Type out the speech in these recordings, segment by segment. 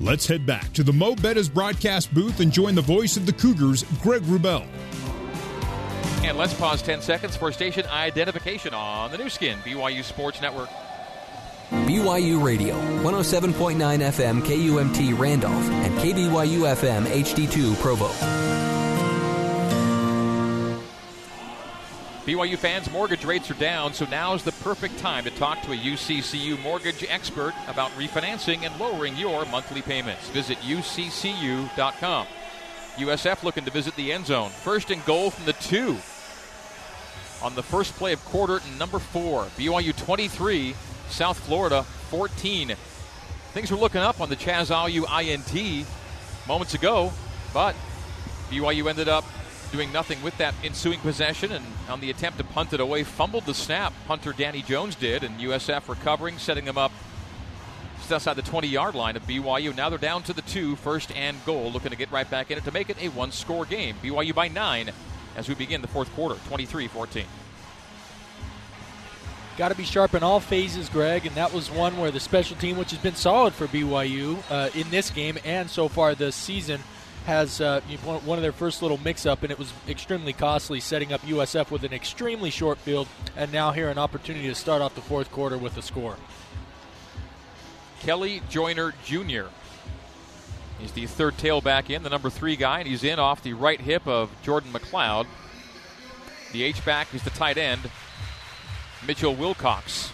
Let's head back to the Mo' Bettahs broadcast booth and join the voice of the Cougars, Greg Wrubell. And let's pause 10 seconds for station identification on the Nu Skin, BYU Sports Network. BYU Radio, 107.9 FM KUMT Randolph and KBYU FM HD2 Provo. BYU fans, mortgage rates are down, so now is the perfect time to talk to a UCCU mortgage expert about refinancing and lowering your monthly payments. Visit uccu.com. USF looking to visit the end zone. First and goal from the two. On the first play of quarter number four, BYU 23, South Florida 14. Things were looking up on the Chaz Ayu INT moments ago, but BYU ended up doing nothing with that ensuing possession and on the attempt to punt it away, fumbled the snap. Punter Danny Jones did, and USF recovering, setting them up just outside the 20 yard line of BYU. Now they're down to the two, first and goal, looking to get right back in it to make it a one score game. BYU by nine as we begin the fourth quarter, 23 14. Got to be sharp in all phases, Greg, and that was one where the special team, which has been solid for BYU uh, in this game and so far this season, has uh, one of their first little mix-up, and it was extremely costly, setting up USF with an extremely short field, and now here an opportunity to start off the fourth quarter with a score. Kelly Joyner Jr. He's the third tailback in, the number three guy, and he's in off the right hip of Jordan McLeod. The H back is the tight end, Mitchell Wilcox.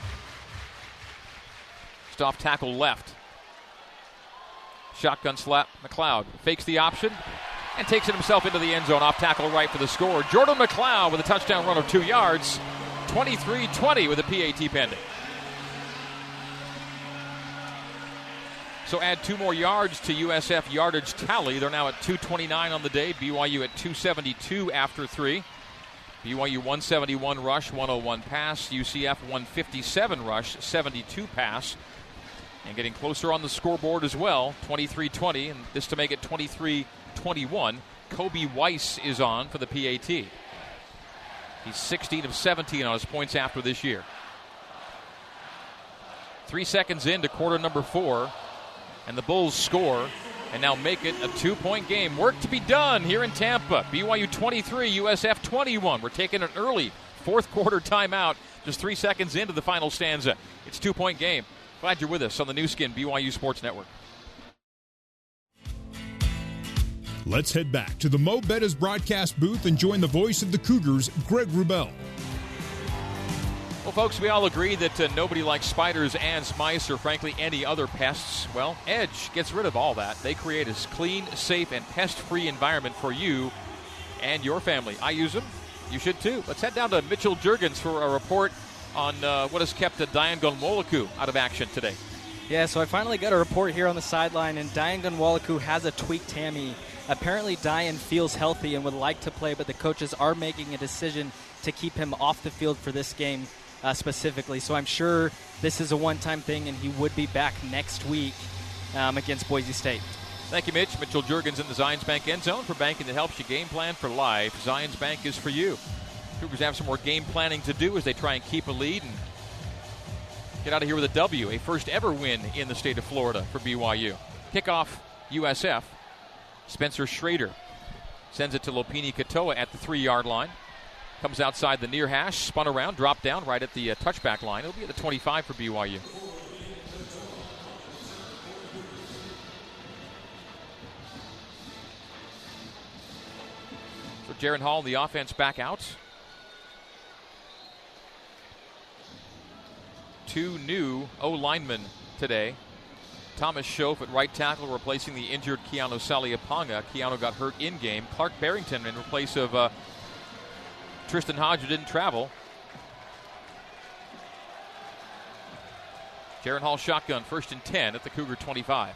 Just off tackle left. Shotgun slap. McLeod fakes the option and takes it himself into the end zone off tackle right for the score. Jordan McLeod with a touchdown run of two yards. 23 20 with a PAT pending. So add two more yards to USF yardage tally. They're now at 229 on the day. BYU at 272 after three. BYU 171 rush, 101 pass. UCF 157 rush, 72 pass and getting closer on the scoreboard as well 23 20, and this to make it 23 21. Kobe Weiss is on for the PAT. He's 16 of 17 on his points after this year. Three seconds into quarter number four, and the Bulls score and now make it a two point game. Work to be done here in Tampa. BYU 23, USF 21. We're taking an early fourth quarter timeout just three seconds into the final stanza. It's two point game. Glad you're with us on the Nu Skin BYU Sports Network. Let's head back to the Mo' Bettahs broadcast booth and join the voice of the Cougars, Greg Wrubell. Well, folks, we all agree that uh, nobody likes spiders, ants, mice, or frankly any other pests. Well, Edge gets rid of all that. They create a clean, safe, and pest free environment for you and your family. I use them. You should too. Let's head down to Mitchell Juergens for a report on uh, what has kept Dayan Ghanwoloku out of action today. Yeah, so I finally got a report here on the sideline, and Dayan Ghanwoloku has a tweaked hammy. Apparently, Dayan feels healthy and would like to play, but the coaches are making a decision to keep him off the field for this game uh, specifically. So I'm sure this is a one time thing, and he would be back next week um, against Boise State. Thank you, Mitch. Mitchell Juergens in the Zions Bank end zone for banking that helps you game plan for life. Zions Bank is for you. Cougars have some more game planning to do as they try and keep a lead and get out of here with a W, a first ever win in the state of Florida for BYU. Kickoff USF. Spencer Schrader sends it to Lopini Katoa at the three yard line. Comes outside the near hash, spun around, dropped down right at the uh, touchback line. It'll be at the 25 for BYU. So Jaren Hall, the offense back out. Two new O linemen today. Thomas Shoaf at right tackle, replacing the injured Keanu Saleapaga. Keanu got hurt in game. Clark Barrington in place of uh, Tristen Hoge, who didn't travel. Jaren Hall shotgun, first and 10 at the Cougar 25.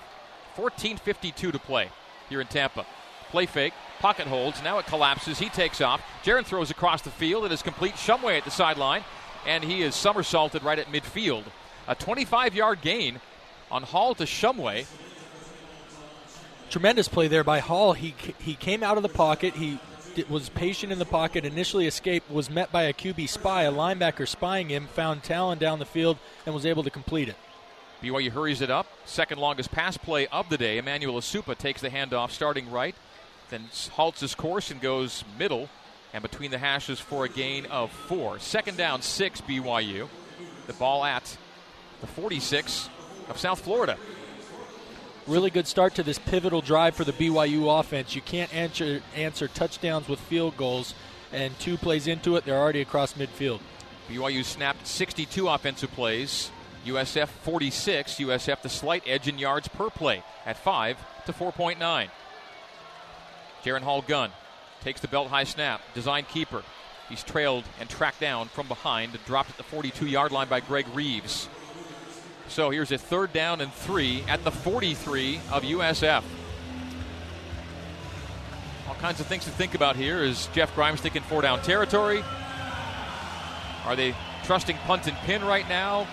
14.52 to play here in Tampa. Play fake, pocket holds, now it collapses. He takes off. Jaren throws across the field. It is complete. Shumway at the sideline and he is somersaulted right at midfield. A 25 yard gain on Hall to Shumway. Tremendous play there by Hall. He, he came out of the pocket. He was patient in the pocket, initially escaped, was met by a QB spy, a linebacker spying him, found Talon down the field, and was able to complete it. BYU hurries it up. Second longest pass play of the day. Emmanuel Esukpa takes the handoff starting right, then halts his course and goes middle and between the hashes for a gain of four. Second down, six BYU. The ball at the 46 of South Florida. Really good start to this pivotal drive for the BYU offense. You can't answer, answer touchdowns with field goals, and two plays into it, they're already across midfield. BYU snapped 62 offensive plays. USF 46. USF the slight edge in yards per play at 5 to 4.9. Jaren Hall gun takes the belt high snap. Design keeper. He's trailed and tracked down from behind dropped at the 42 yard line by Greg Reaves. So here's a third down and three at the 43 of USF. All kinds of things to think about here. Is Jeff Grimes thinking four down territory? Are they trusting punt and pin right now?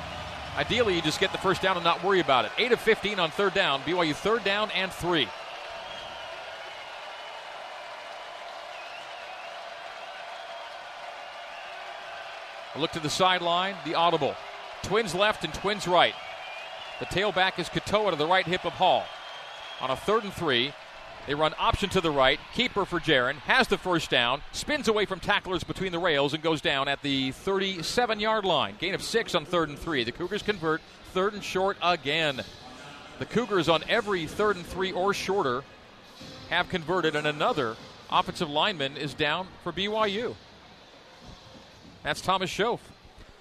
Ideally, you just get the first down and not worry about it. 8 of 15 on third down. BYU third down and three. A look to the sideline, the audible. Twins left and twins right. The tailback is Katoa to the right hip of Hall. On a third and three, they run option to the right. Keeper for Jaren. Has the first down. Spins away from tacklers between the rails and goes down at the 37 yard line. Gain of six on third and three. The Cougars convert third and short again. The Cougars on every third and three or shorter have converted, and another offensive lineman is down for BYU. That's Thomas Shoaf.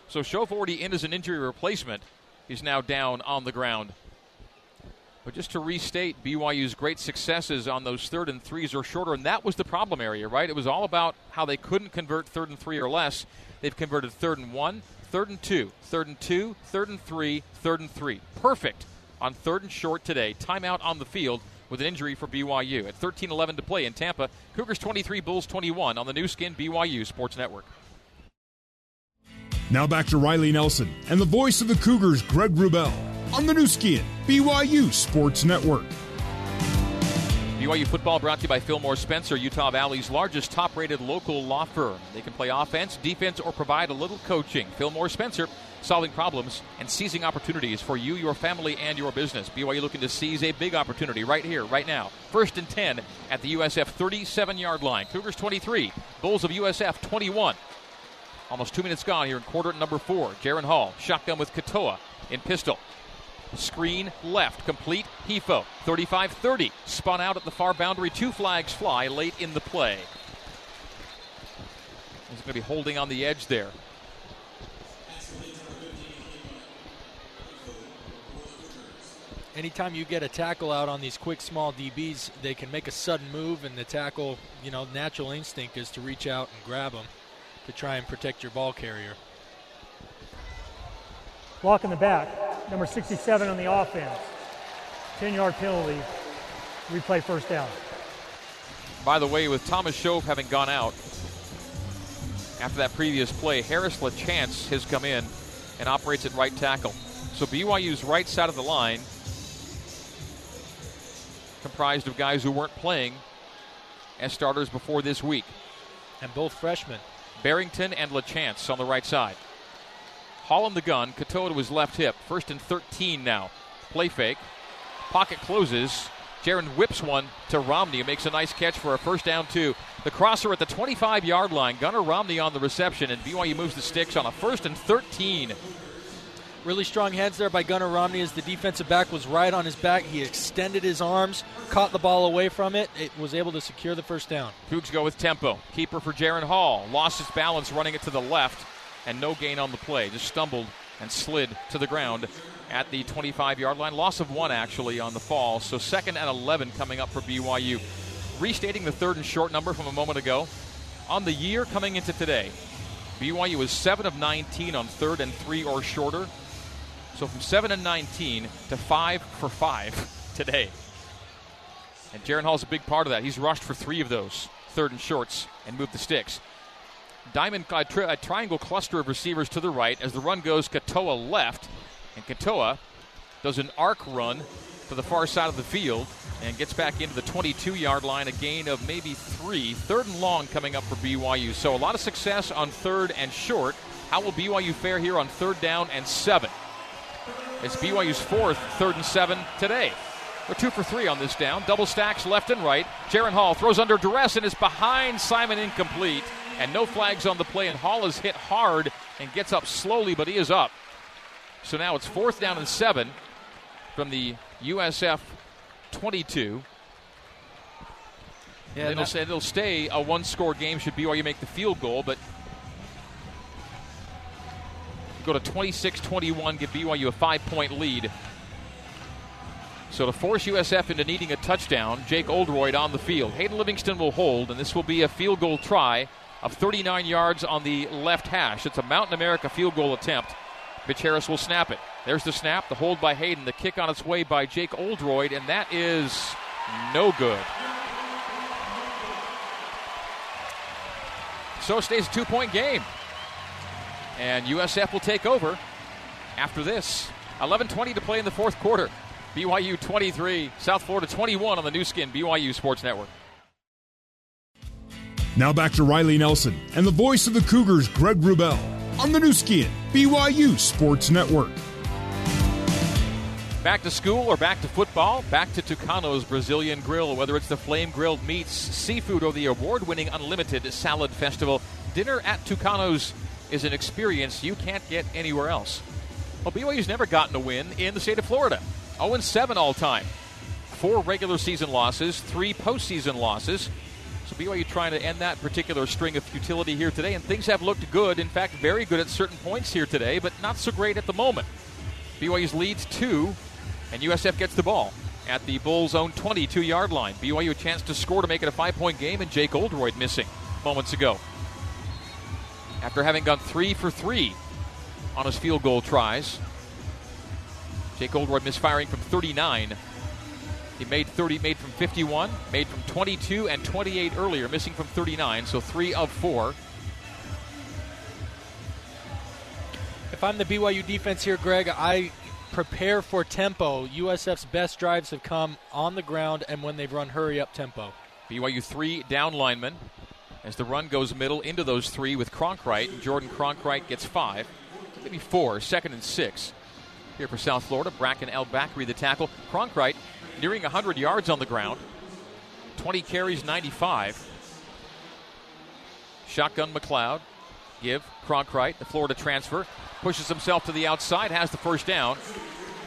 So Shoaf already in as an injury replacement. He's now down on the ground. But just to restate BYU's great successes on those third and threes or shorter, and that was the problem area, right? It was all about how they couldn't convert third and three or less. They've converted third and one, third and two, third and two, third and three, third and three. Perfect on third and short today. Timeout on the field with an injury for BYU. At 13 11 to play in Tampa, Cougars 23, Bulls 21 on the Nu Skin BYU Sports Network. Now back to Riley Nelson and the voice of the Cougars, Greg Wrubell, on the Nu Skin, BYU Sports Network. BYU football brought to you by Fillmore Spencer, Utah Valley's largest top rated local law firm. They can play offense, defense, or provide a little coaching. Fillmore Spencer, solving problems and seizing opportunities for you, your family, and your business. BYU looking to seize a big opportunity right here, right now. First and 10 at the USF 37 yard line. Cougars 23, Bulls of USF 21. Almost two minutes gone here in quarter number four. Jaren Hall, shotgun with Katoa in pistol. Screen left, complete. Hifo, 35 30. Spun out at the far boundary. Two flags fly late in the play. He's going to be holding on the edge there. Anytime you get a tackle out on these quick, small DBs, they can make a sudden move, and the tackle, you know, natural instinct is to reach out and grab them to try and protect your ball carrier. Block in the back, number 67 on the offense. 10 yard penalty, replay first down. By the way, with Thomas Shoaf having gone out after that previous play, Harris LaChance has come in and operates at right tackle. So BYU's right side of the line, comprised of guys who weren't playing as starters before this week. And both freshmen. Barrington and LaChance on the right side. Hall on the gun, Katoa to his left hip. First and 13 now. Play fake. Pocket closes. Jaren whips one to Romney, who makes a nice catch for a first down, two. The crosser at the 25 yard line. Gunner Romney on the reception, and BYU moves the sticks on a first and 13. Really strong hands there by Gunner Romney as the defensive back was right on his back. He extended his arms, caught the ball away from it. It was able to secure the first down. Cougs go with tempo. Keeper for Jaren Hall. Lost his balance running it to the left, and no gain on the play. Just stumbled and slid to the ground at the 25 yard line. Loss of one, actually, on the fall. So second and 11 coming up for BYU. Restating the third and short number from a moment ago. On the year coming into today, BYU was 7 of 19 on third and three or shorter. So from 7 and 19 to 5 for 5 today. And Jaren Hall's a big part of that. He's rushed for three of those third and shorts and moved the sticks. Diamond uh, tri- a triangle cluster of receivers to the right as the run goes Katoa left. And Katoa does an arc run to the far side of the field and gets back into the 22 yard line, a gain of maybe three. Third and long coming up for BYU. So a lot of success on third and short. How will BYU fare here on third down and seven? It's BYU's fourth third and seven today. We're two for three on this down. Double stacks left and right. Jaren Hall throws under duress and is behind Simon incomplete. And no flags on the play. And Hall is hit hard and gets up slowly, but he is up. So now it's fourth down and seven from the USF 22. Yeah, it'll, say, it'll stay a one score game should BYU make the field goal, but go to 26 21, give BYU a five point lead. So to force USF into needing a touchdown, Jake Oldroyd on the field. Hayden Livingston will hold, and this will be a field goal try of 39 yards on the left hash. It's a Mountain America field goal attempt. Mitch Harris will snap it. There's the snap, the hold by Hayden, the kick on its way by Jake Oldroyd, and that is no good. So it stays a two point game. And USF will take over after this. 11.20 to play in the fourth quarter. BYU 23, South Florida 21 on the Nu Skin BYU Sports Network. Now back to Riley Nelson and the voice of the Cougars, Greg Wrubell, on the Nu Skin BYU Sports Network. Back to school or back to football, back to Tucano's Brazilian Grill. Whether it's the flame grilled meats, seafood, or the award winning unlimited salad festival, dinner at Tucano's is an experience you can't get anywhere else. Well, BYU's never gotten a win in the state of Florida. 0 7 all time. Four regular season losses, three postseason losses. So BYU trying to end that particular string of futility here today, and things have looked good. In fact, very good at certain points here today, but not so great at the moment. BYU's leads two, and USF gets the ball at the Bulls' own 22 yard line. BYU a chance to score to make it a five point game, and Jake Oldroyd missing moments ago. After having gone three for three on his field goal tries, Jake Oldroyd misfiring from 39. He made 30, made from 51, made from 22 and 28 earlier, missing from 39, so three of four. If I'm the BYU defense here, Greg, I prepare for tempo. USF's best drives have come on the ground and when they've run hurry up tempo. BYU three down linemen as the run goes middle into those three with Cronkrite. Jordan Cronkrite gets five, maybe four, second and six here for South Florida. Bracken El Bakri the tackle. Cronkrite nearing 100 yards on the ground, 20 carries, 95. Shotgun McLeod. Give Cronkrite, the Florida transfer, pushes himself to the outside, has the first down.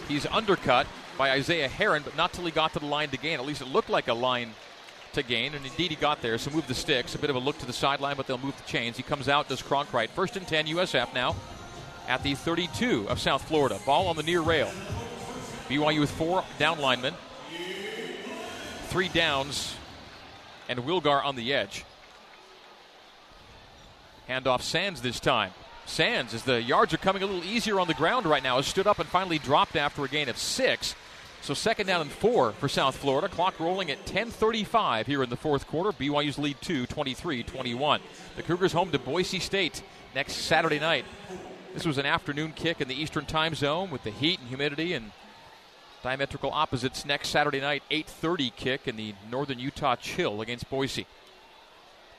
He's undercut by Isaiah Heron, but not till he got to the line to gain. At least it looked like a line to gain, and indeed he got there. So move the sticks, a bit of a look to the sideline, but they'll move the chains. He comes out, does Cronkrite. First and 10, USF now at the 32 of South Florida. Ball on the near rail. BYU with four down linemen, three downs, and Wilgar on the edge. Handoff Sands this time. Sands, as the yards are coming a little easier on the ground right now, has stood up and finally dropped after a gain of six. So second down and four for South Florida. Clock rolling at 10:35 here in the fourth quarter. BYU's lead two, 23-21. The Cougars home to Boise State next Saturday night. This was an afternoon kick in the Eastern Time Zone with the heat and humidity and diametrical opposites next Saturday night. 8:30 kick in the Northern Utah chill against Boise.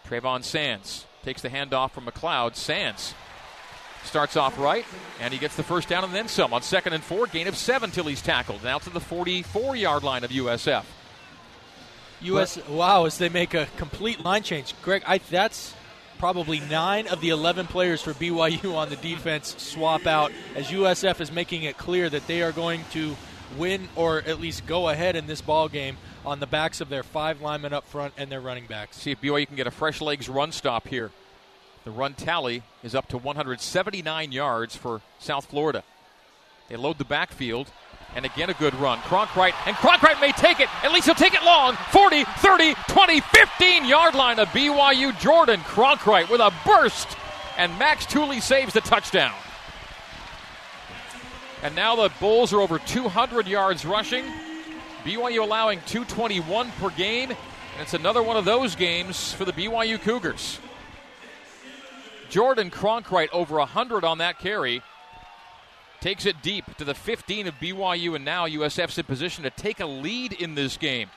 Trayvon Sands takes the handoff from McLeod. Sands starts off right, and he gets the first down and then some. On second and four, gain of seven till he's tackled. Now to the 44 yard line of USF. US, but, wow, as they make a complete line change. Greg, I, that's probably nine of the 11 players for BYU on the defense swap out as USF is making it clear that they are going to win or at least go ahead in this ball game on the backs of their five linemen up front and their running backs. See if BYU can get a fresh legs run stop here. The run tally is up to 179 yards for South Florida. They load the backfield, and again a good run. Cronkrite, and Cronkrite may take it. At least he'll take it long. 40, 30, 20, 15 yard line of BYU. Jordan Cronkrite with a burst, and Max Tooley saves the touchdown. And now the Bulls are over 200 yards rushing. BYU allowing 221 per game. And it's another one of those games for the BYU Cougars. Jordan Cronkrite over 100 on that carry. Takes it deep to the 15 of BYU, and now USF's in position to take a lead in this game.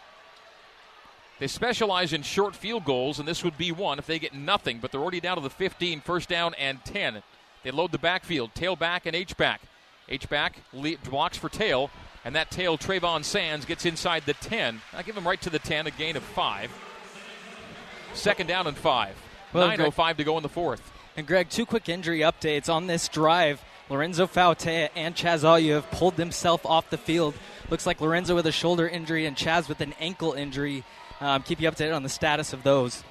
They specialize in short field goals, and this would be one if they get nothing, but they're already down to the 15, first down and 10. They load the backfield, tailback and H-back. H back blocks for tail, and that tail Trayvon Sands gets inside the 10. I give him right to the 10, a gain of five. Second down and five. Well, 9.05 to go in the fourth. And Greg, two quick injury updates on this drive. Lorenzo Fauatea and Chaz Ayu have pulled themselves off the field. Looks like Lorenzo with a shoulder injury and Chaz with an ankle injury. Um, keep you updated on the status of those.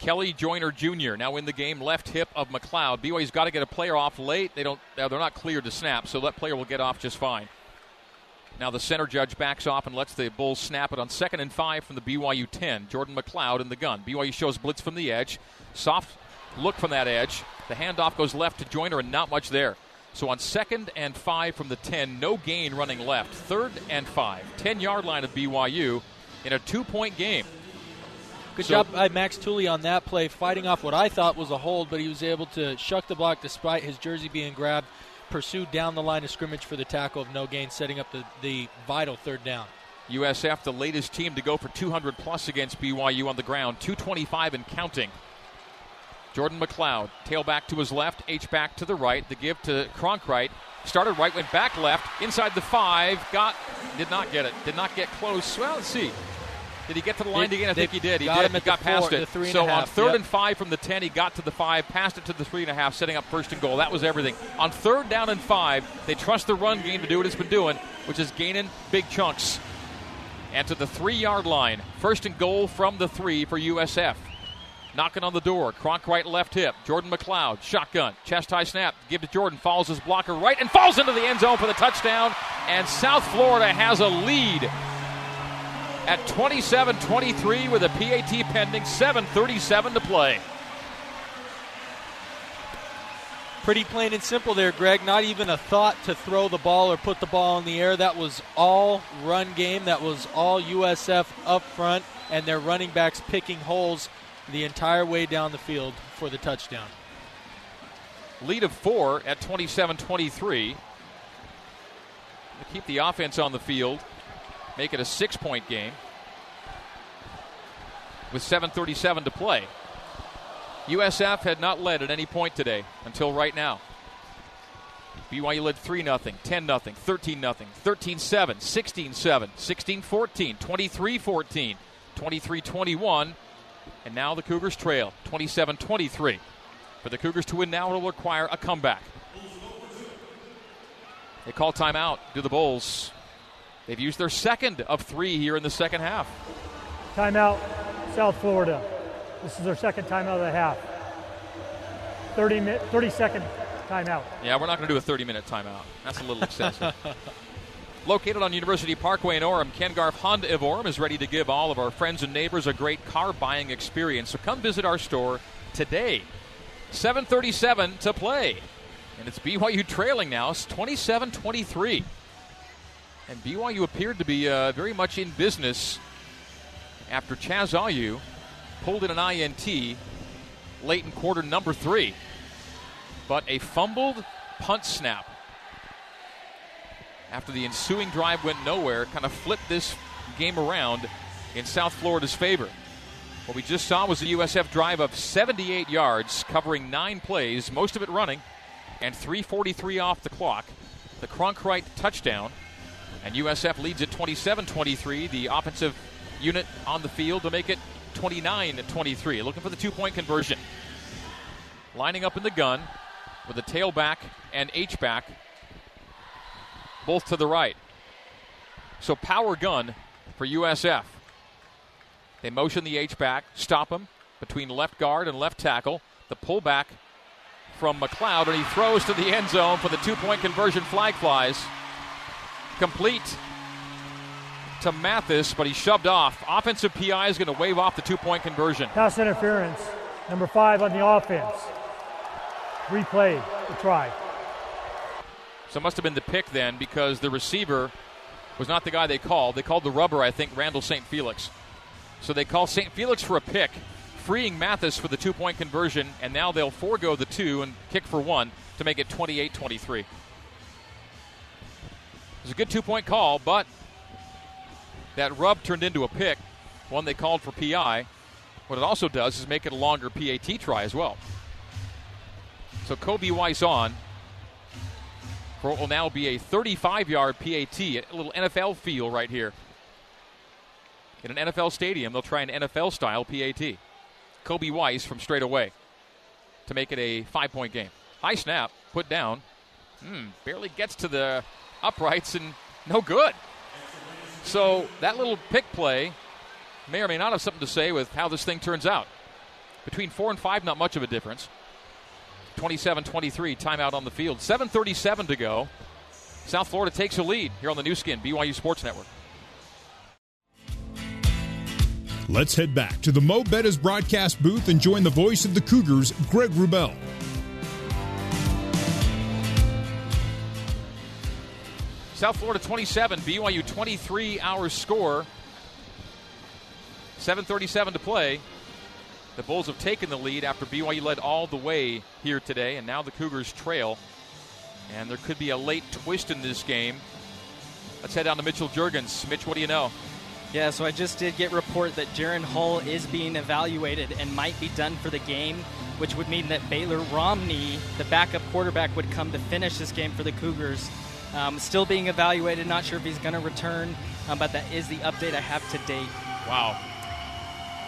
Kelly Joyner Jr. now in the game, left hip of McLeod. BYU's got to get a player off late. They don't. They're not cleared to snap, so that player will get off just fine. Now the center judge backs off and lets the Bulls snap it on second and five from the BYU 10. Jordan McLeod in the gun. BYU shows blitz from the edge. Soft look from that edge. The handoff goes left to Joyner and not much there. So on second and five from the 10, no gain running left. Third and five. 10 yard line of BYU in a two point game. Good so, job by Max Tooley on that play, fighting off what I thought was a hold, but he was able to shuck the block despite his jersey being grabbed, pursued down the line of scrimmage for the tackle of no gain, setting up the, the vital third down. USF, the latest team to go for 200 plus against BYU on the ground, 225 and counting. Jordan McLeod, tailback to his left, H back to the right. The give to Cronkrite. Started right, went back left, inside the five, got, did not get it, did not get close. Well, let's see. Did he get to the line again? I think he did. He did. He got past it. so on third yep. and five from the ten, he got to the five, passed it to the three and a half, setting up first and goal. That was everything. On third down and five, they trust the run game to do what it's been doing, which is gaining big chunks. And to the three yard line, first and goal from the three for USF. Knocking on the door. Cronkrite left hip. Jordan McLeod. Shotgun. Chest high snap. Give to Jordan. Follows his blocker right and falls into the end zone for the touchdown. And South Florida has a lead at 27 23 with a PAT pending, 7.37 to play. Pretty plain and simple there, Greg. Not even a thought to throw the ball or put the ball in the air. That was all run game. That was all USF up front, and their running backs picking holes the entire way down the field for the touchdown. Lead of four at 27 23. Keep the offense on the field make it a six point game with 7.37 to play. USF had not led at any point today until right now. BYU led 3 0, 10 0, 13 0, 13 7, 16 7, 16 14, 23 14, 23 21, and now the Cougars trail 27 23. For the Cougars to win now, it'll require a comeback. They call timeout. Do the Bulls They've used their second of three here in the second half. Timeout, South Florida. This is their second timeout of the half. 30, minute, 30 second timeout. Yeah, we're not going to do a 30 minute timeout. That's a little excessive. Located on University Parkway in Orem, Ken Garff Honda of Orem is ready to give all of our friends and neighbors a great car buying experience. So come visit our store today. 737 to play. And it's BYU trailing now. It's 27 23. And BYU appeared to be uh, very much in business after Chaz Ayu pulled in an INT late in quarter number three. But a fumbled punt snap after the ensuing drive went nowhere kind of flipped this game around in South Florida's favor. What we just saw was a USF drive of 78 yards, covering nine plays, most of it running, and 3.43 off the clock. The Cronkrite touchdown and USF leads at 27 23. The offensive unit on the field to make it 29 23. Looking for the two point conversion. Lining up in the gun with a tailback and H-back, both to the right. So power gun for USF. They motion the H-back, stop him between left guard and left tackle. The pullback from McLeod, and he throws to the end zone for the two point conversion. Flag flies complete to Mathis, but he shoved off. Offensive PI is going to wave off the two point conversion. Pass interference. Number five on the offense. Replay the try. So it must have been the pick then because the receiver was not the guy they called. They called the rubber, I think, Randall St. Felix. So they call St. Felix for a pick, freeing Mathis for the two point conversion, and now they'll forego the two and kick for one to make it 28 23 It was a good two point call, but that rub turned into a pick, one they called for PI. What it also does is make it a longer PAT try as well. So Kobe Weiss on. For what will now be a 35 yard PAT. A little NFL feel right here. In an NFL stadium, they'll try an NFL style PAT. Kobe Weiss from straight away to make it a five point game. High snap, put down. Hmm, barely gets to the uprights and no good. So that little pick play may or may not have something to say with how this thing turns out. Between four and five, not much of a difference. 27 23, timeout on the field. 7.37 to go. South Florida takes a lead here on the Nu Skin, BYU Sports Network. Let's head back to the Mo' Bettahs broadcast booth and join the voice of the Cougars, Greg Wrubell. South Florida 27, BYU 23 hour score. 7.37 to play. The Bulls have taken the lead after BYU led all the way here today, and now the Cougars trail. And there could be a late twist in this game. Let's head down to Mitchell Juergens. Mitch, what do you know? Yeah, so I just did get report that Jaren Hall is being evaluated and might be done for the game, which would mean that Baylor Romney, the backup quarterback, would come to finish this game for the Cougars. Um, still being evaluated, not sure if he's going to return, um, but that is the update I have to date. Wow.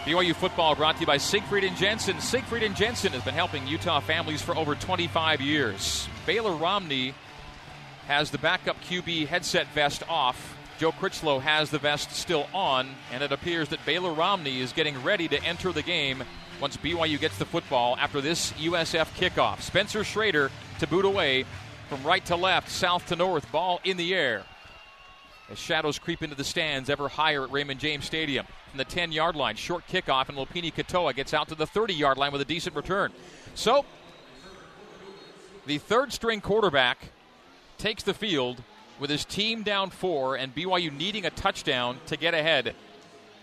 BYU football brought to you by Siegfried and Jensen. Siegfried and Jensen has been helping Utah families for over 25 years. Baylor Romney has the backup QB headset vest off. Joe Critchlow has the vest still on, and it appears that Baylor Romney is getting ready to enter the game once BYU gets the football after this USF kickoff. Spencer Schrader to boot away from right to left, south to north, ball in the air. As shadows creep into the stands ever higher at Raymond James Stadium. From the 10 yard line, short kickoff, and Lopini Katoa gets out to the 30 yard line with a decent return. So, the third string quarterback takes the field with his team down four and BYU needing a touchdown to get ahead.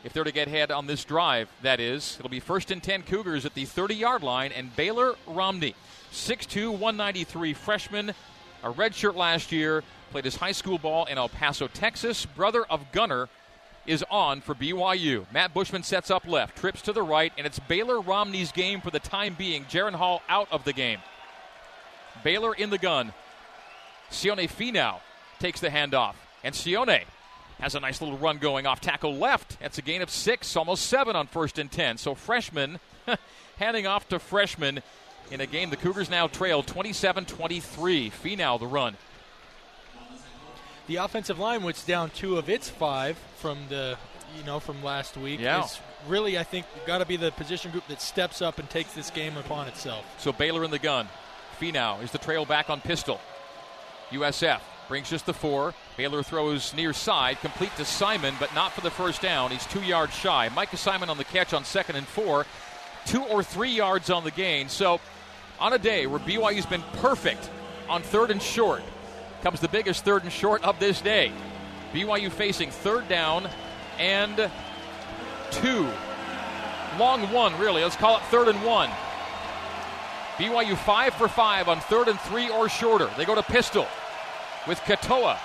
If they're to get ahead on this drive, that is, it'll be first and 10 Cougars at the 30 yard line, and Baylor Romney, 6'2, 193 freshman, a redshirt last year, played his high school ball in El Paso, Texas. Brother of Gunner is on for BYU. Matt Bushman sets up left, trips to the right, and it's Baylor Romney's game for the time being. Jaren Hall out of the game. Baylor in the gun. Sione Finau takes the handoff, and Sione has a nice little run going off tackle left. That's a gain of six, almost seven on first and ten. So freshman handing off to freshman in a game the Cougars now trail 27 23. Finau the run. The offensive line, which down two of its five from the you know from last week, Yeah. is really I think got to be the position group that steps up and takes this game upon itself. So Baylor in the gun. Finau is the trail back on pistol. USF brings just the four. Baylor throws near side, complete to Simon, but not for the first down. He's two yards shy. Micah Simon on the catch on second and four. Two or three yards on the gain. So on a day where BYU's been perfect on third and short, comes the biggest third and short of this day. BYU facing third down and two. Long one, really. Let's call it third and one. BYU five for five on third and three or shorter. They go to pistol with Katoa.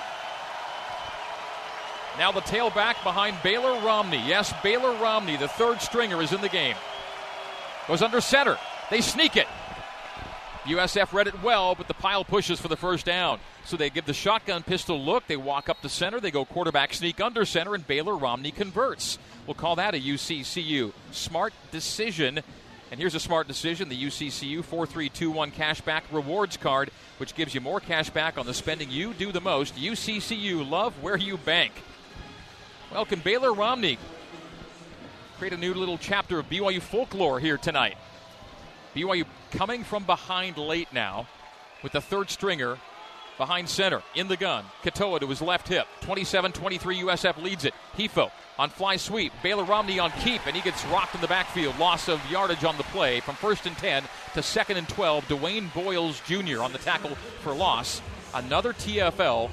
Now the tailback behind Baylor Romney. Yes, Baylor Romney, the third stringer, is in the game. Goes under center. They sneak it. USF read it well, but the pile pushes for the first down. So they give the shotgun pistol look. They walk up the center. They go quarterback sneak under center, and Baylor Romney converts. We'll call that a UCCU smart decision. And here's a smart decision the UCCU 4321 cashback rewards card, which gives you more cash back on the spending you do the most. UCCU, love where you bank. Can Baylor Romney create a new little chapter of BYU folklore here tonight? BYU coming from behind late now with the third stringer behind center in the gun. Katoa to his left hip. 27 23 USF leads it. Hifo on fly sweep. Baylor Romney on keep, and he gets rocked in the backfield. Loss of yardage on the play from first and 10 to second and 12. Dwayne Boyles Jr. on the tackle for loss. Another TFL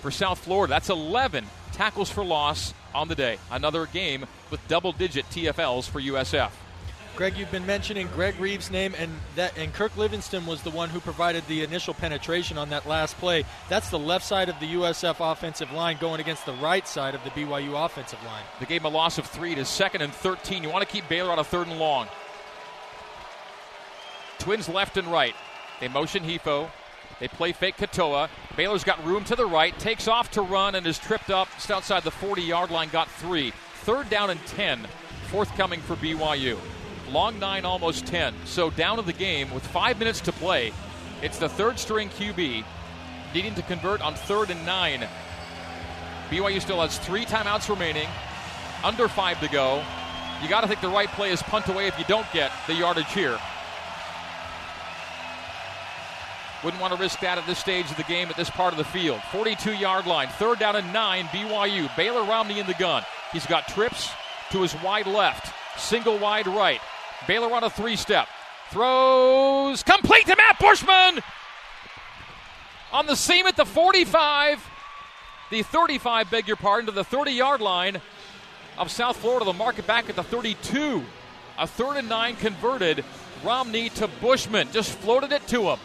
for South Florida. That's 11 tackles for loss on the day. Another game with double digit TFLs for USF. Greg, you've been mentioning Greg Reaves' name, and that and Kirk Livingston was the one who provided the initial penetration on that last play. That's the left side of the USF offensive line going against the right side of the BYU offensive line. They gave him a loss of three to second and 13. You want to keep Baylor on a third and long. Twins left and right. They motion Hifo. They play fake Katoa. Baylor's got room to the right, takes off to run, and is tripped up just outside the 40 yard line, got three. Third down and 10, forthcoming for BYU. Long nine, almost 10. So down to the game with five minutes to play. It's the third string QB needing to convert on third and nine. BYU still has three timeouts remaining, under five to go. You got to think the right play is punt away if you don't get the yardage here. Wouldn't want to risk that at this stage of the game at this part of the field. 42 yard line, third down and nine, BYU. Baylor Romney in the gun. He's got trips to his wide left, single wide right. Baylor on a three step. Throws complete to Matt Bushman on the seam at the 45, the 35, beg your pardon, to the 30 yard line of South Florida. The market back at the 32. A third and nine converted. Romney to Bushman. Just floated it to him.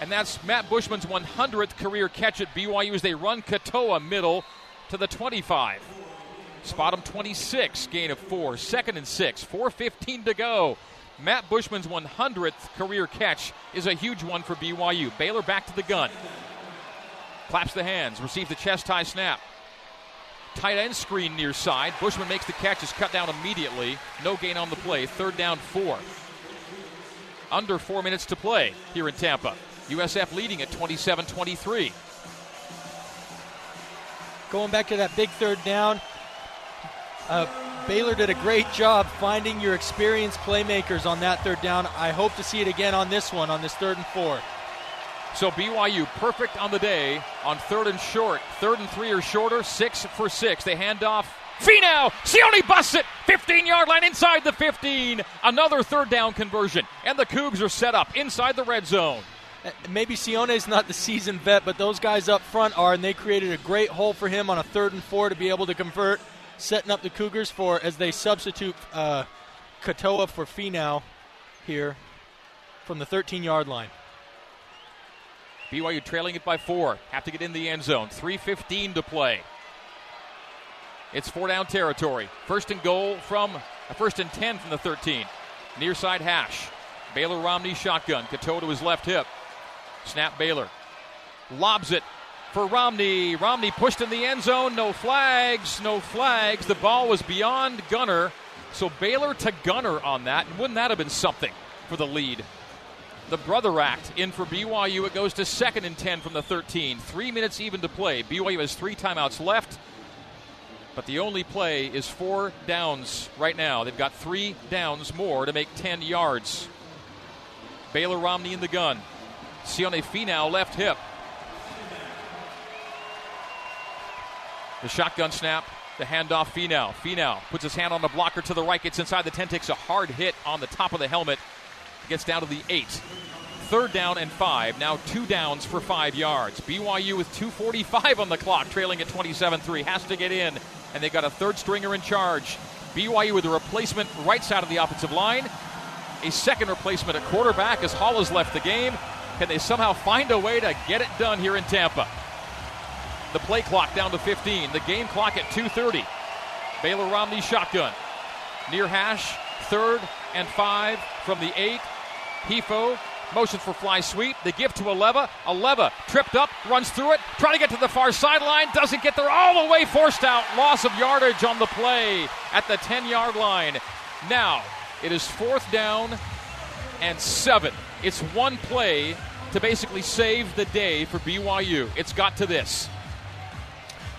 And that's Matt Bushman's 100th career catch at BYU as they run Katoa middle to the 25. Spot him 26, gain of four. Second and six, 4.15 to go. Matt Bushman's 100th career catch is a huge one for BYU. Baylor back to the gun. Claps the hands, receives the chest high snap. Tight end screen near side. Bushman makes the catch, is cut down immediately. No gain on the play. Third down, four. Under four minutes to play here in Tampa. USF leading at 27 23. Going back to that big third down, uh, Baylor did a great job finding your experienced playmakers on that third down. I hope to see it again on this one, on this third and four. So BYU perfect on the day on third and short. Third and three or shorter, six for six. They hand off. Finau, Sione busts it, 15 yard line inside the 15. Another third down conversion. And the Cougs are set up inside the red zone. Uh, maybe Sione's not the seasoned vet, but those guys up front are, and they created a great hole for him on a third and four to be able to convert setting up the Cougars for as they substitute uh, Katoa for Finau here from the 13 yard line. BYU trailing it by four. Have to get in the end zone. 3.15 to play. It's four down territory. First and goal from, uh, first and 10 from the 13. Near side hash. Baylor Romney shotgun. Katoa to his left hip. Snap Baylor. Lobs it for Romney. Romney pushed in the end zone. No flags. No flags. The ball was beyond Gunner. So Baylor to Gunner on that. And Wouldn't that have been something for the lead? The brother act in for BYU. It goes to second and 10 from the 13. Three minutes even to play. BYU has three timeouts left. But the only play is four downs right now. They've got three downs more to make 10 yards. Baylor Romney in the gun. Sione Finau left hip. The shotgun snap, the handoff, Finau. Finau puts his hand on the blocker to the right, gets inside the 10, takes a hard hit on the top of the helmet, gets down to the 8. Third down and five. Now two downs for five yards. BYU with 2.45 on the clock, trailing at 27 3. Has to get in, and they got a third stringer in charge. BYU with a replacement right side of the offensive line. A second replacement at quarterback as Hall has left the game. Can they somehow find a way to get it done here in Tampa? The play clock down to 15. The game clock at 2:30. Baylor Romney shotgun. Near hash, third and five from the eight. Hifo motions for fly sweep. They give to Aleva. Aleva tripped up, runs through it, trying to get to the far sideline, doesn't get there all the way, forced out. Loss of yardage on the play at the 10 yard line. Now it is fourth down and seven. It's one play to basically save the day for BYU. It's got to this.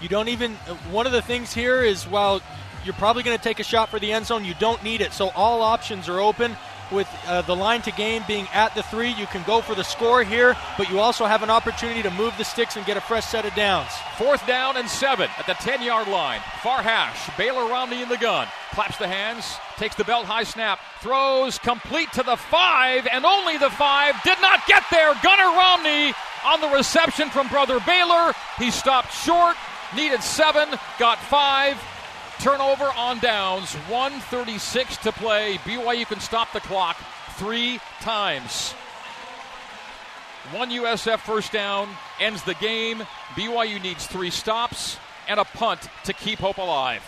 You don't even. One of the things here is while you're probably going to take a shot for the end zone, you don't need it. So all options are open. With uh, the line to game being at the three, you can go for the score here, but you also have an opportunity to move the sticks and get a fresh set of downs. Fourth down and seven at the 10 yard line. Far hash. Baylor Romney in the gun. Claps the hands, takes the belt high snap, throws complete to the five, and only the five did not get there. Gunner Romney on the reception from Brother Baylor. He stopped short, needed seven, got five. Turnover on downs, 136 to play. BYU can stop the clock three times. One USF first down ends the game. BYU needs three stops and a punt to keep hope alive.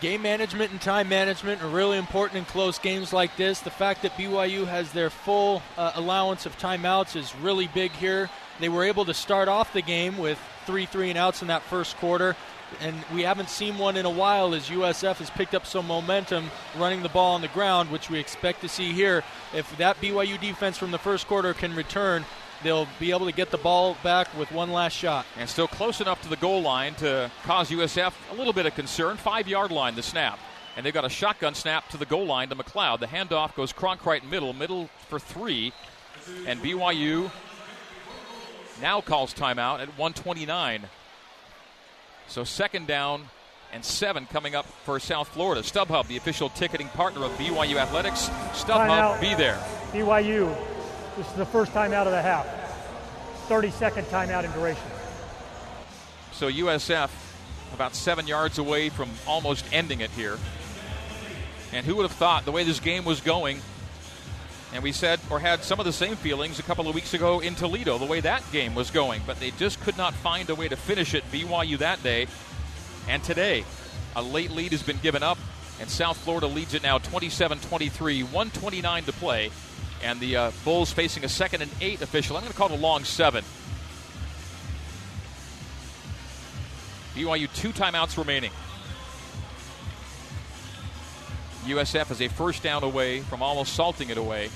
Game management and time management are really important in close games like this. The fact that BYU has their full uh, allowance of timeouts is really big here. They were able to start off the game with three three and outs in that first quarter, and we haven't seen one in a while as USF has picked up some momentum running the ball on the ground, which we expect to see here. If that BYU defense from the first quarter can return, they'll be able to get the ball back with one last shot. And still close enough to the goal line to cause USF a little bit of concern. Five yard line, the snap. And they've got a shotgun snap to the goal line to McCloud. The handoff goes Cronkrite middle, middle for three. And BYU now calls timeout at 129. So second down and seven coming up for South Florida. StubHub, the official ticketing partner of BYU Athletics. StubHub, be there. BYU this is the first time out of the half. 30 second timeout in duration. So USF about seven yards away from almost ending it here. And who would have thought the way this game was going? And we said, or had some of the same feelings a couple of weeks ago in Toledo, the way that game was going. But they just could not find a way to finish it, BYU that day. And today, a late lead has been given up, and South Florida leads it now 27 23, 129 to play and the uh, Bulls facing a second and eight official. I'm going to call it a long seven. BYU two timeouts remaining. USF is a first down away from almost salting it away.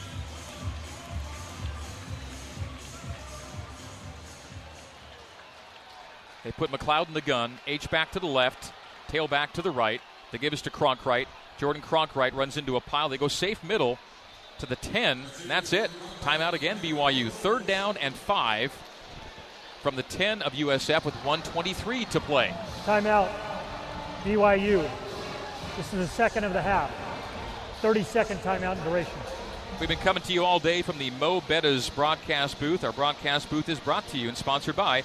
They put McCloud in the gun. H back to the left, tail back to the right. They give us to Cronkrite. Jordan Cronkrite runs into a pile. They go safe middle to the 10, and that's it. Timeout again, BYU. Third down and five from the 10 of USF with 123 to play. Timeout, BYU. This is the second of the half. 30 second timeout in duration. We've been coming to you all day from the Mo' Bettahs broadcast booth. Our broadcast booth is brought to you and sponsored by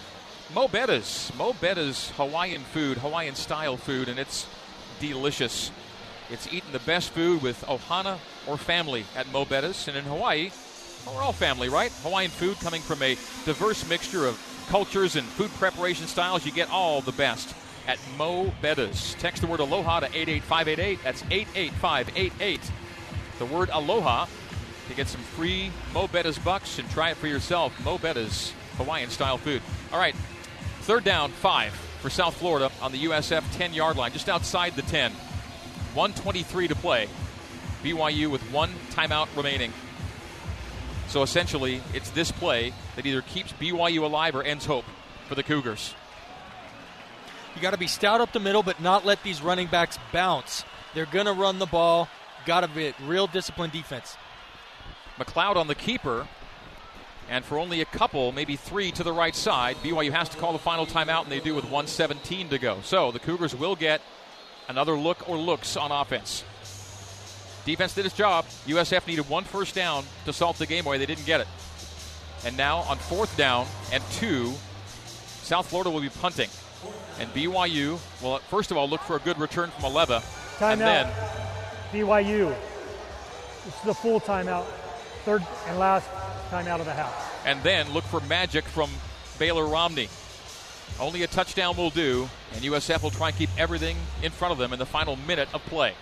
Mo' Bettahs. Mo' Bettahs Hawaiian food, Hawaiian style food, and it's delicious. It's eating the best food with ohana or family at Mo' Bettahs. And in Hawaii, we're all family, right? Hawaiian food coming from a diverse mixture of cultures and food preparation styles. You get all the best at Mo' Bettahs. Text the word aloha to 88588. That's 88588. The word aloha to get some free Mo' Bettahs bucks and try it for yourself. Mo' Bettahs Hawaiian style food. All right, third down, five for South Florida on the USF 10 yard line, just outside the 10. 123 to play. BYU with one timeout remaining. So essentially, it's this play that either keeps BYU alive or ends hope for the Cougars. You got to be stout up the middle, but not let these running backs bounce. They're going to run the ball. Got to be real disciplined defense. McCloud on the keeper, and for only a couple, maybe three to the right side, BYU has to call the final timeout, and they do with 117 to go. So the Cougars will get another look or looks on offense. Defense did its job. USF needed one first down to salt the game away. They didn't get it. And now on fourth down and two, South Florida will be punting. And BYU will, first of all, look for a good return from Aleva. Timeout. And then BYU. This is the full timeout. Third and last timeout of the half. And then look for magic from Baylor Romney. Only a touchdown will do, and USF will try and keep everything in front of them in the final minute of play.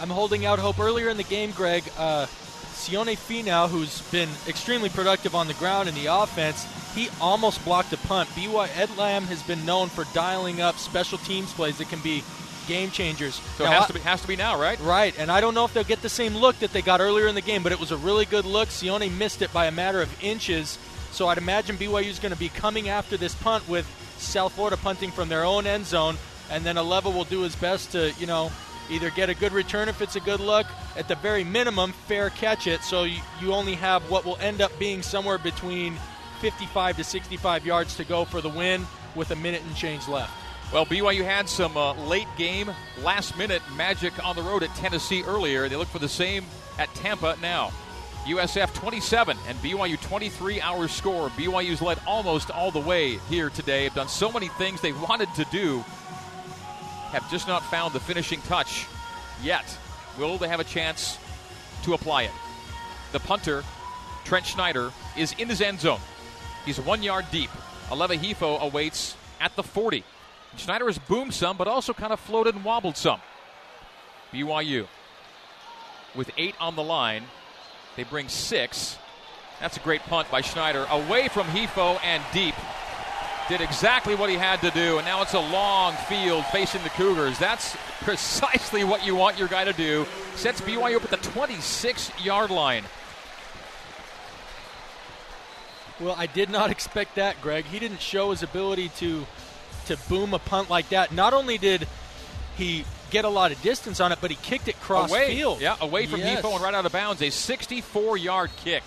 I'm holding out hope. Earlier in the game, Greg, uh, Sione Finau, who's been extremely productive on the ground in the offense, he almost blocked a punt. BY Ed Lamb has been known for dialing up special teams plays that can be game changers. So now, it has to, be, has to be now, right? Right, and I don't know if they'll get the same look that they got earlier in the game, but it was a really good look. Sione missed it by a matter of inches so I'd imagine BYU is going to be coming after this punt with South Florida punting from their own end zone, and then Aleva will do his best to, you know, either get a good return if it's a good look, at the very minimum, fair catch it. So you, only have what will end up being somewhere between 55 to 65 yards to go for the win with a minute and change left. Well, BYU had some uh, late game, last minute magic on the road at Tennessee earlier. They look for the same at Tampa now. USF 27 and BYU 23 hours score. BYU's led almost all the way here today. Have done so many things they wanted to do, have just not found the finishing touch yet. Will they have a chance to apply it? The punter, Trent Schneider, is in his end zone. He's one yard deep. Aleva Hifo awaits at the 40. Schneider has boomed some, but also kind of floated and wobbled some. BYU with eight on the line. They bring six. That's a great punt by Schneider. Away from Hifo and deep. Did exactly what he had to do, and now it's a long field facing the Cougars. That's precisely what you want your guy to do. Sets BYU up at the 26 yard line. Well, I did not expect that, Greg. He didn't show his ability to to boom a punt like that. Not only did he get a lot of distance on it, but he kicked it cross away. field. Yeah, away from yes. Hifo and right out of bounds. A 64 yard kick.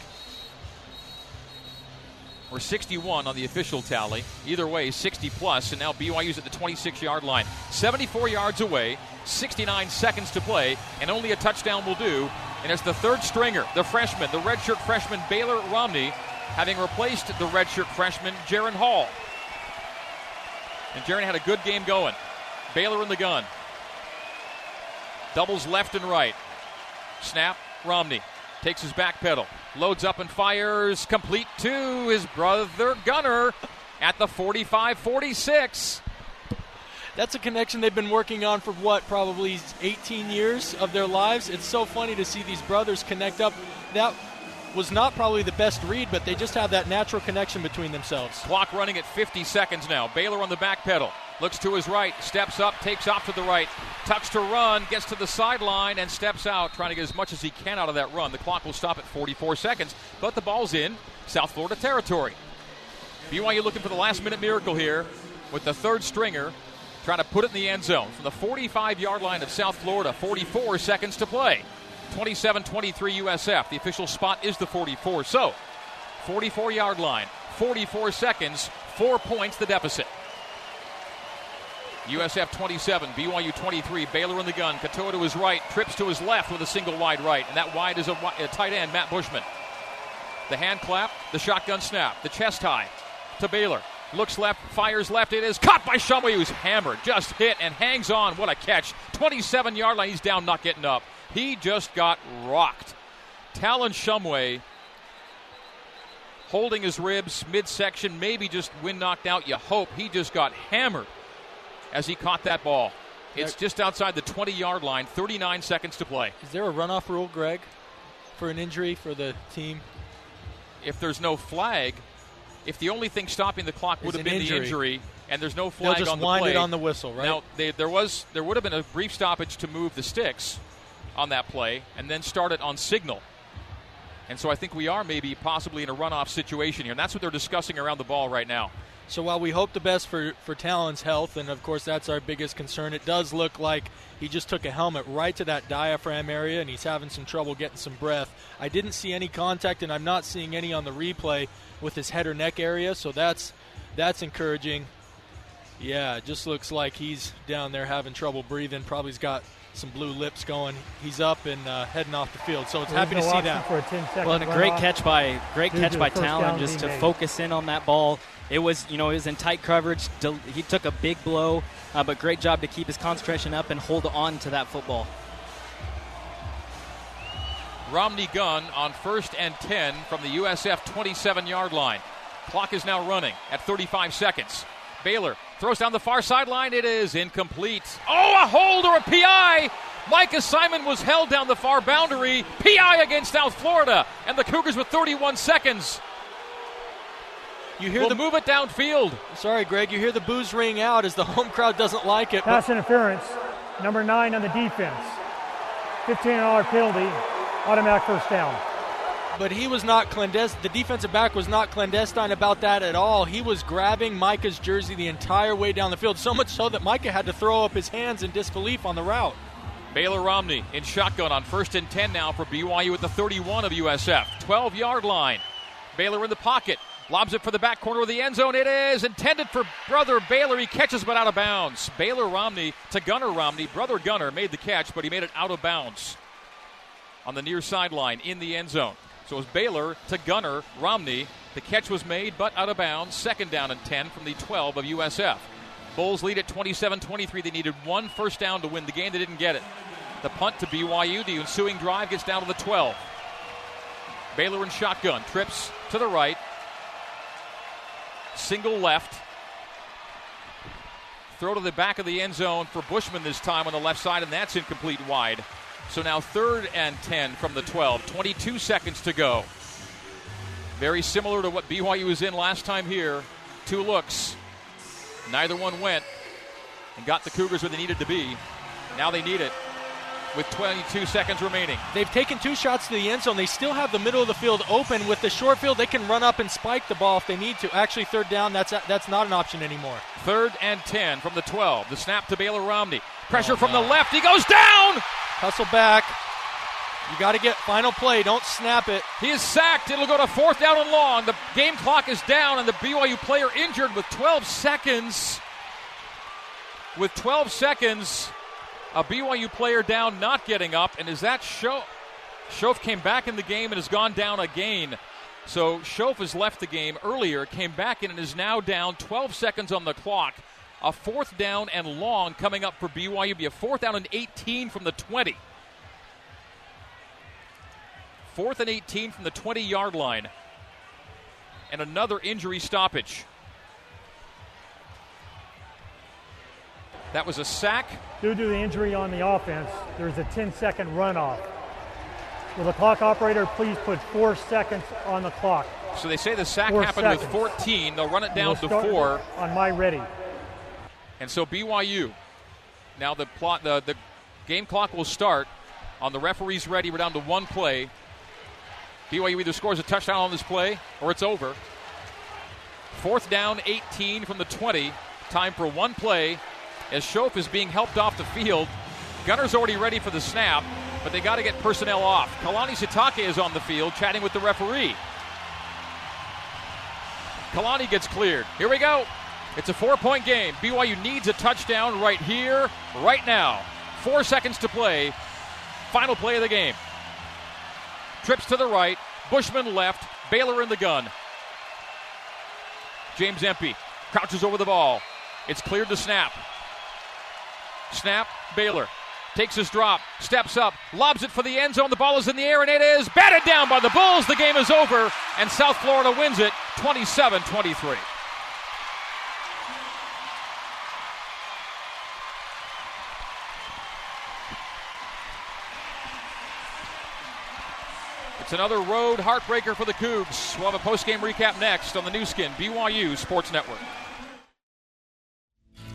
Or 61 on the official tally. Either way, 60 plus, and now BYU's at the 26 yard line. 74 yards away, 69 seconds to play, and only a touchdown will do. And it's the third stringer, the freshman, the redshirt freshman Baylor Romney, having replaced the redshirt freshman Jaren Hall. And Jaren had a good game going. Baylor in the gun. Doubles left and right. Snap, Romney takes his back pedal, loads up and fires complete to his brother Gunner at the 45 46. That's a connection they've been working on for what, probably 18 years of their lives. It's so funny to see these brothers connect up. That was not probably the best read, but they just have that natural connection between themselves. Clock running at 50 seconds now. Baylor on the back pedal. Looks to his right, steps up, takes off to the right, tucks to run, gets to the sideline, and steps out, trying to get as much as he can out of that run. The clock will stop at 44 seconds, but the ball's in South Florida territory. BYU looking for the last minute miracle here with the third stringer trying to put it in the end zone from the 45 yard line of South Florida. 44 seconds to play. 27 23 USF. The official spot is the 44. So, 44 yard line, 44 seconds, four points the deficit. USF 27, BYU 23. Baylor in the gun. Katoa to his right, trips to his left with a single wide right, and that wide is a, a tight end, Matt Bushman. The hand clap, the shotgun snap, the chest high to Baylor. Looks left, fires left. It is caught by Shumway, who's hammered, just hit and hangs on. What a catch! 27 yard line. He's down, not getting up. He just got rocked. Talon Shumway holding his ribs midsection, maybe just wind knocked out. You hope he just got hammered as he caught that ball. It's just outside the 20 yard line, 39 seconds to play. Is there a runoff rule, Greg, for an injury for the team? If there's no flag, if the only thing stopping the clock would Is have been injury. the injury and there's no They'll flag just on the wind play, it on the whistle, right? Now they, there was there would have been a brief stoppage to move the sticks on that play and then start it on signal. And so I think we are maybe possibly in a runoff situation here, and that's what they're discussing around the ball right now. So while we hope the best for, for Talon's health, and of course that's our biggest concern, it does look like he just took a helmet right to that diaphragm area and he's having some trouble getting some breath. I didn't see any contact, and I'm not seeing any on the replay with his head or neck area, so that's that's encouraging. Yeah, it just looks like he's down there having trouble breathing. Probably he's got some blue lips going. He's up and uh, heading off the field, so it's There's happy no to see that. For a 10 second Well, and a great runoff. catch by great catch by Talon just to made. focus in on that ball. It was you know he was in tight coverage. He took a big blow, uh, but great job to keep his concentration up and hold on to that football. Romney gun on first and 10 from the USF 27 yard line. Clock is now running at 35 seconds. Baylor throws down the far sideline. It is incomplete. Oh, a hold or a PI. Micah Simon was held down the far boundary. PI against South Florida. And the Cougars with 31 seconds You hear will the move it downfield. sorry, Greg. You hear the booze ring out as the home crowd doesn't like it. but- Pass interference, number nine on the defense. 15 yard penalty, automatic first down. But he was not clandestine. The defensive back was not clandestine about that at all. He was grabbing Micah's jersey the entire way down the field, so much so that Micah had to throw up his hands in disbelief on the route. Baylor Romney in shotgun on first and 10 now for BYU at the 31 of USF. 12 yard line. Baylor in the pocket. Lobs it for the back corner of the end zone. It is intended for brother Baylor. He catches but out of bounds. Baylor Romney to Gunner Romney. Brother Gunner made the catch, but he made it out of bounds on the near sideline in the end zone. So it was Baylor to Gunner Romney. The catch was made, but out of bounds. Second down and 10 from the 12 of USF. Bulls lead at 27 23. They needed one first down to win the game. They didn't get it. The punt to BYU. The ensuing drive gets down to the 12. Baylor in shotgun. Trips to the right. Single left. Throw to the back of the end zone for Bushman this time on the left side, and that's incomplete wide. So now third and 10 from the 12. 22 seconds to go. Very similar to what BYU was in last time here. Two looks. Neither one went and got the Cougars where they needed to be. Now they need it with 22 seconds remaining. They've taken two shots to the end zone. They still have the middle of the field open. With the short field, they can run up and spike the ball if they need to. Actually, third down, that's that's not an option anymore. Third and 10 from the 12. The snap to Baylor Romney. Pressure oh, from no. the left. He goes down. Hustle back. You got to get final play. Don't snap it. He is sacked. It'll go to fourth down and long. The game clock is down, and the BYU player injured with 12 seconds. With 12 seconds, a BYU player down, not getting up, and is that Shoaf? Shoaf came back in the game and has gone down again. So Shoaf has left the game earlier, came back in, and is now down 12 seconds on the clock. A fourth down and long coming up for BYU. Be a fourth down and 18 from the 20. Fourth and 18 from the 20 yard line. And another injury stoppage. That was a sack. Due to the injury on the offense, there's a 10 second runoff. Will the clock operator please put four seconds on the clock? So they say the sack four happened seconds. with 14. They'll run it down we'll to four. On my ready. And so BYU. Now the plot the, the game clock will start on the referee's ready. We're down to one play. BYU either scores a touchdown on this play or it's over. Fourth down, 18 from the 20. Time for one play as Shoaf is being helped off the field. Gunner's already ready for the snap, but they got to get personnel off. Kalani Sitake is on the field chatting with the referee. Kalani gets cleared. Here we go. It's a four point game. BYU needs a touchdown right here, right now. Four seconds to play. Final play of the game. Trips to the right. Bushman left. Baylor in the gun. James Empey crouches over the ball. It's cleared to snap. Snap, Baylor takes his drop, steps up, lobs it for the end zone. The ball is in the air, and it is batted down by the Bulls. The game is over, and South Florida wins it 27 23. It's another road heartbreaker for the Cougs. We'll have a post-game recap next on the Nu Skin BYU Sports Network.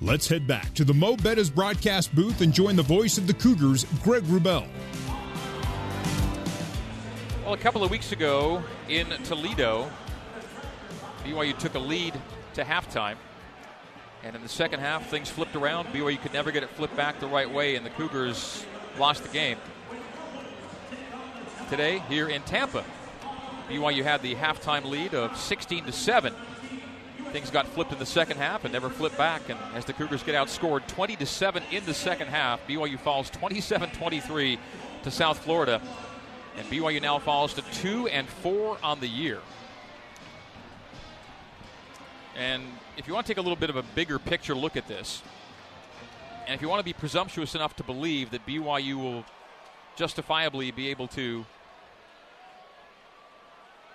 Let's head back to the Mo' Bettahs broadcast booth and join the voice of the Cougars, Greg Wrubell. Well, a couple of weeks ago in Toledo, BYU took a lead to halftime. And in the second half, things flipped around. BYU could never get it flipped back the right way, and the Cougars lost the game. Today, here in Tampa, BYU had the halftime lead of 16 to 7 Things got flipped in the second half and never flipped back. And as the Cougars get outscored 20 to 7 in the second half, BYU falls 27 23 to South Florida. And BYU now falls to 2 and 4 on the year. And if you want to take a little bit of a bigger picture look at this, and if you want to be presumptuous enough to believe that BYU will justifiably be able to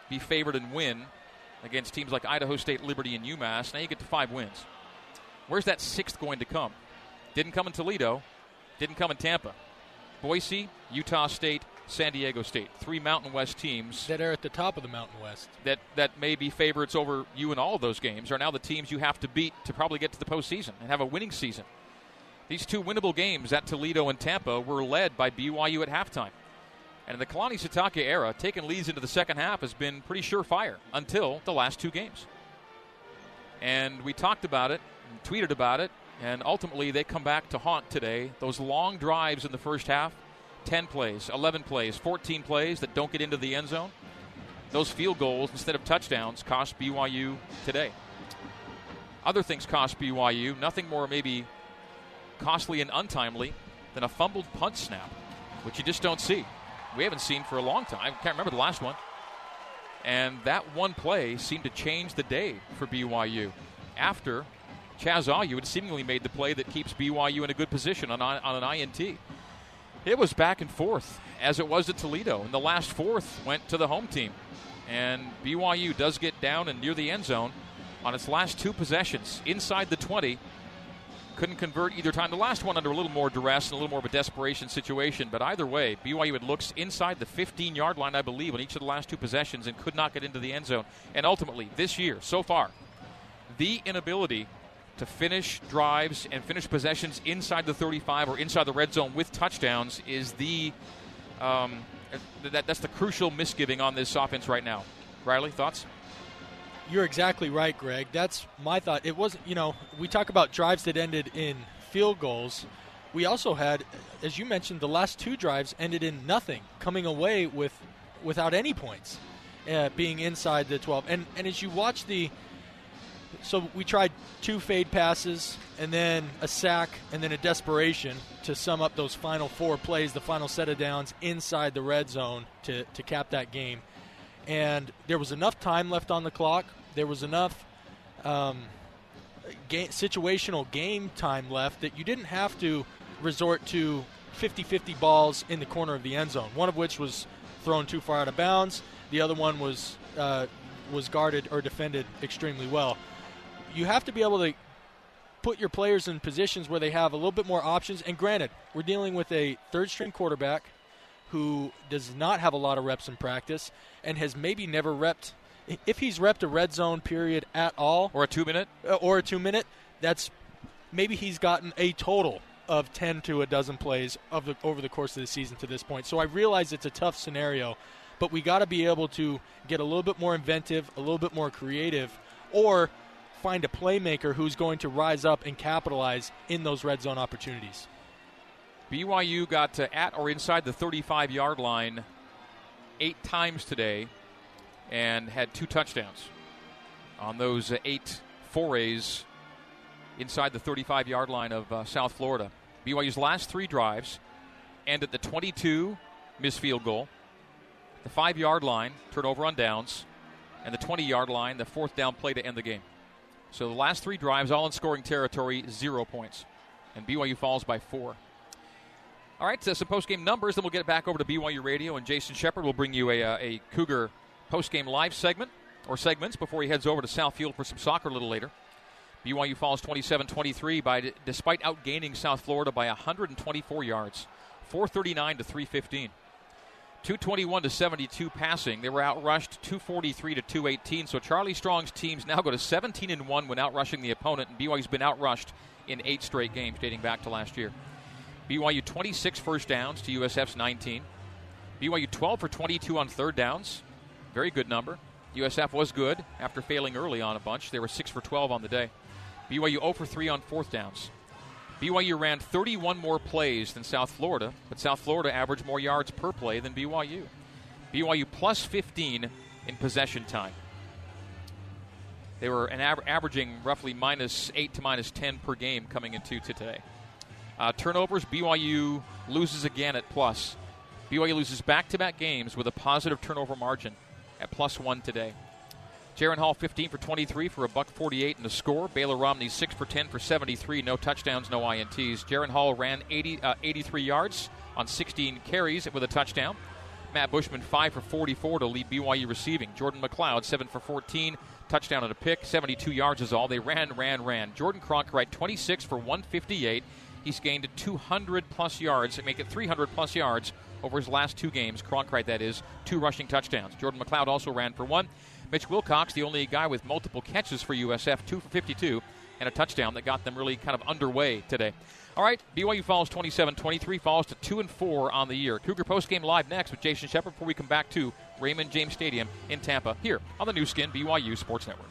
be favored and win against teams like Idaho State, Liberty, and UMass. Now you get to five wins. Where's that sixth going to come? Didn't come in Toledo, didn't come in Tampa. Boise, Utah State, San Diego State, three Mountain West teams that are at the top of the Mountain West. That that may be favorites over you in all of those games are now the teams you have to beat to probably get to the postseason and have a winning season. These two winnable games at Toledo and Tampa were led by BYU at halftime. And in the Kalani Sitake era, taking leads into the second half has been pretty surefire until the last two games. And we talked about it, tweeted about it, and ultimately they come back to haunt today. Those long drives in the first half 10 plays, 11 plays, 14 plays that don't get into the end zone. Those field goals instead of touchdowns cost BYU today. Other things cost BYU, nothing more maybe costly and untimely than a fumbled punt snap, which you just don't see we haven't seen for a long time. I can't remember the last one. And that one play seemed to change the day for BYU. After Chaz Ayu had seemingly made the play that keeps BYU in a good position on, on an INT. It was back and forth, as it was at Toledo. And the last fourth went to the home team. And BYU does get down and near the end zone on its last two possessions inside the 20. Couldn't convert either time. The last one under a little more duress and a little more of a desperation situation, but either way, BYU had looks inside the 15 yard line, I believe, on each of the last two possessions and could not get into the end zone. And ultimately, this year, so far, the inability to finish drives and finish possessions inside the 35 or inside the red zone with touchdowns is the um, that, that's the crucial misgiving on this offense right now. Riley, thoughts? You're exactly right, Greg. That's my thought. It wasn't, you know, we talk about drives that ended in field goals. We also had, as you mentioned, the last two drives ended in nothing, coming away with without any points, uh, being inside the 12. And and as you watch the, so we tried two fade passes and then a sack and then a desperation to sum up those final four plays, the final set of downs inside the red zone to to cap that game. And there was enough time left on the clock there was enough um, situational game time left that you didn't have to resort to 50 50 balls in the corner of the end zone, one of which was thrown too far out of bounds, the other one was, uh, was guarded or defended extremely well. You have to be able to put your players in positions where they have a little bit more options. And granted, we're dealing with a third string quarterback who does not have a lot of reps in practice and has maybe never repped if he's repped a red zone period at all, or a two minute, uh, or a two minute, that's maybe he's gotten a total of 10 to a dozen plays of the, over the course of the season to this point. So I realize it's a tough scenario, but we got to be able to get a little bit more inventive, a little bit more creative, or find a playmaker who's going to rise up and capitalize in those red zone opportunities. BYU got at or inside the 35 yard line eight times today and had two touchdowns on those eight forays inside the 35 yard line of uh, South Florida. BYU's last three drives end at the 22 missed field goal, the five yard line, turnover on downs, and the 20 yard line, the fourth down play to end the game. So the last three drives, all in scoring territory, zero points. And BYU falls by four. All right, so some post game numbers, then we'll get back over to BYU Radio, and Jason Shepard will bring you a, uh, a Cougar post-game live segment or segments before he heads over to Southfield for some soccer a little later. BYU falls 27-23 by despite outgaining South Florida by 124 yards, 439 to 315. 221 to 72 passing. They were outrushed 243 to 218. So Charlie Strong's teams now go to 17 and 1 when outrushing the opponent, and BYU's been outrushed in eight straight games dating back to last year. BYU 26 first downs to USF's 19. BYU 12 for 22 on third downs. Very good number. USF was good after failing early on a bunch. They were 6 for 12 on the day. BYU 0 for 3 on fourth downs. BYU ran 31 more plays than South Florida, but South Florida averaged more yards per play than BYU. BYU plus 15 in possession time. They were an av- averaging roughly minus 8 to minus 10 per game coming into today. Uh, turnovers, BYU loses again at plus. BYU loses back to back games with a positive turnover margin at plus one today. Jaren Hall 15 for 23 for a buck 48 in the score. Baylor Romney 6 for 10 for 73, no touchdowns, no INTs. Jaren Hall ran 80, uh, 83 yards on 16 carries with a touchdown. Matt Bushman 5 for 44 to lead BYU receiving. Jordan McCloud 7 for 14, touchdown and a pick, 72 yards is all. They ran, ran, ran. Jordan Cronkrite 26 for 158. He's gained 200 plus yards, make it 300 plus yards over his last two games. Cronkrite, that is, two rushing touchdowns. Jordan McCloud also ran for one. Mitch Wilcox, the only guy with multiple catches for USF, two for 52, and a touchdown that got them really kind of underway today. All right, BYU falls 27 23, falls to 2 and 4 on the year. Cougar Post Game live next with Jason Shepard before we come back to Raymond James Stadium in Tampa here on the Nu Skin BYU Sports Network.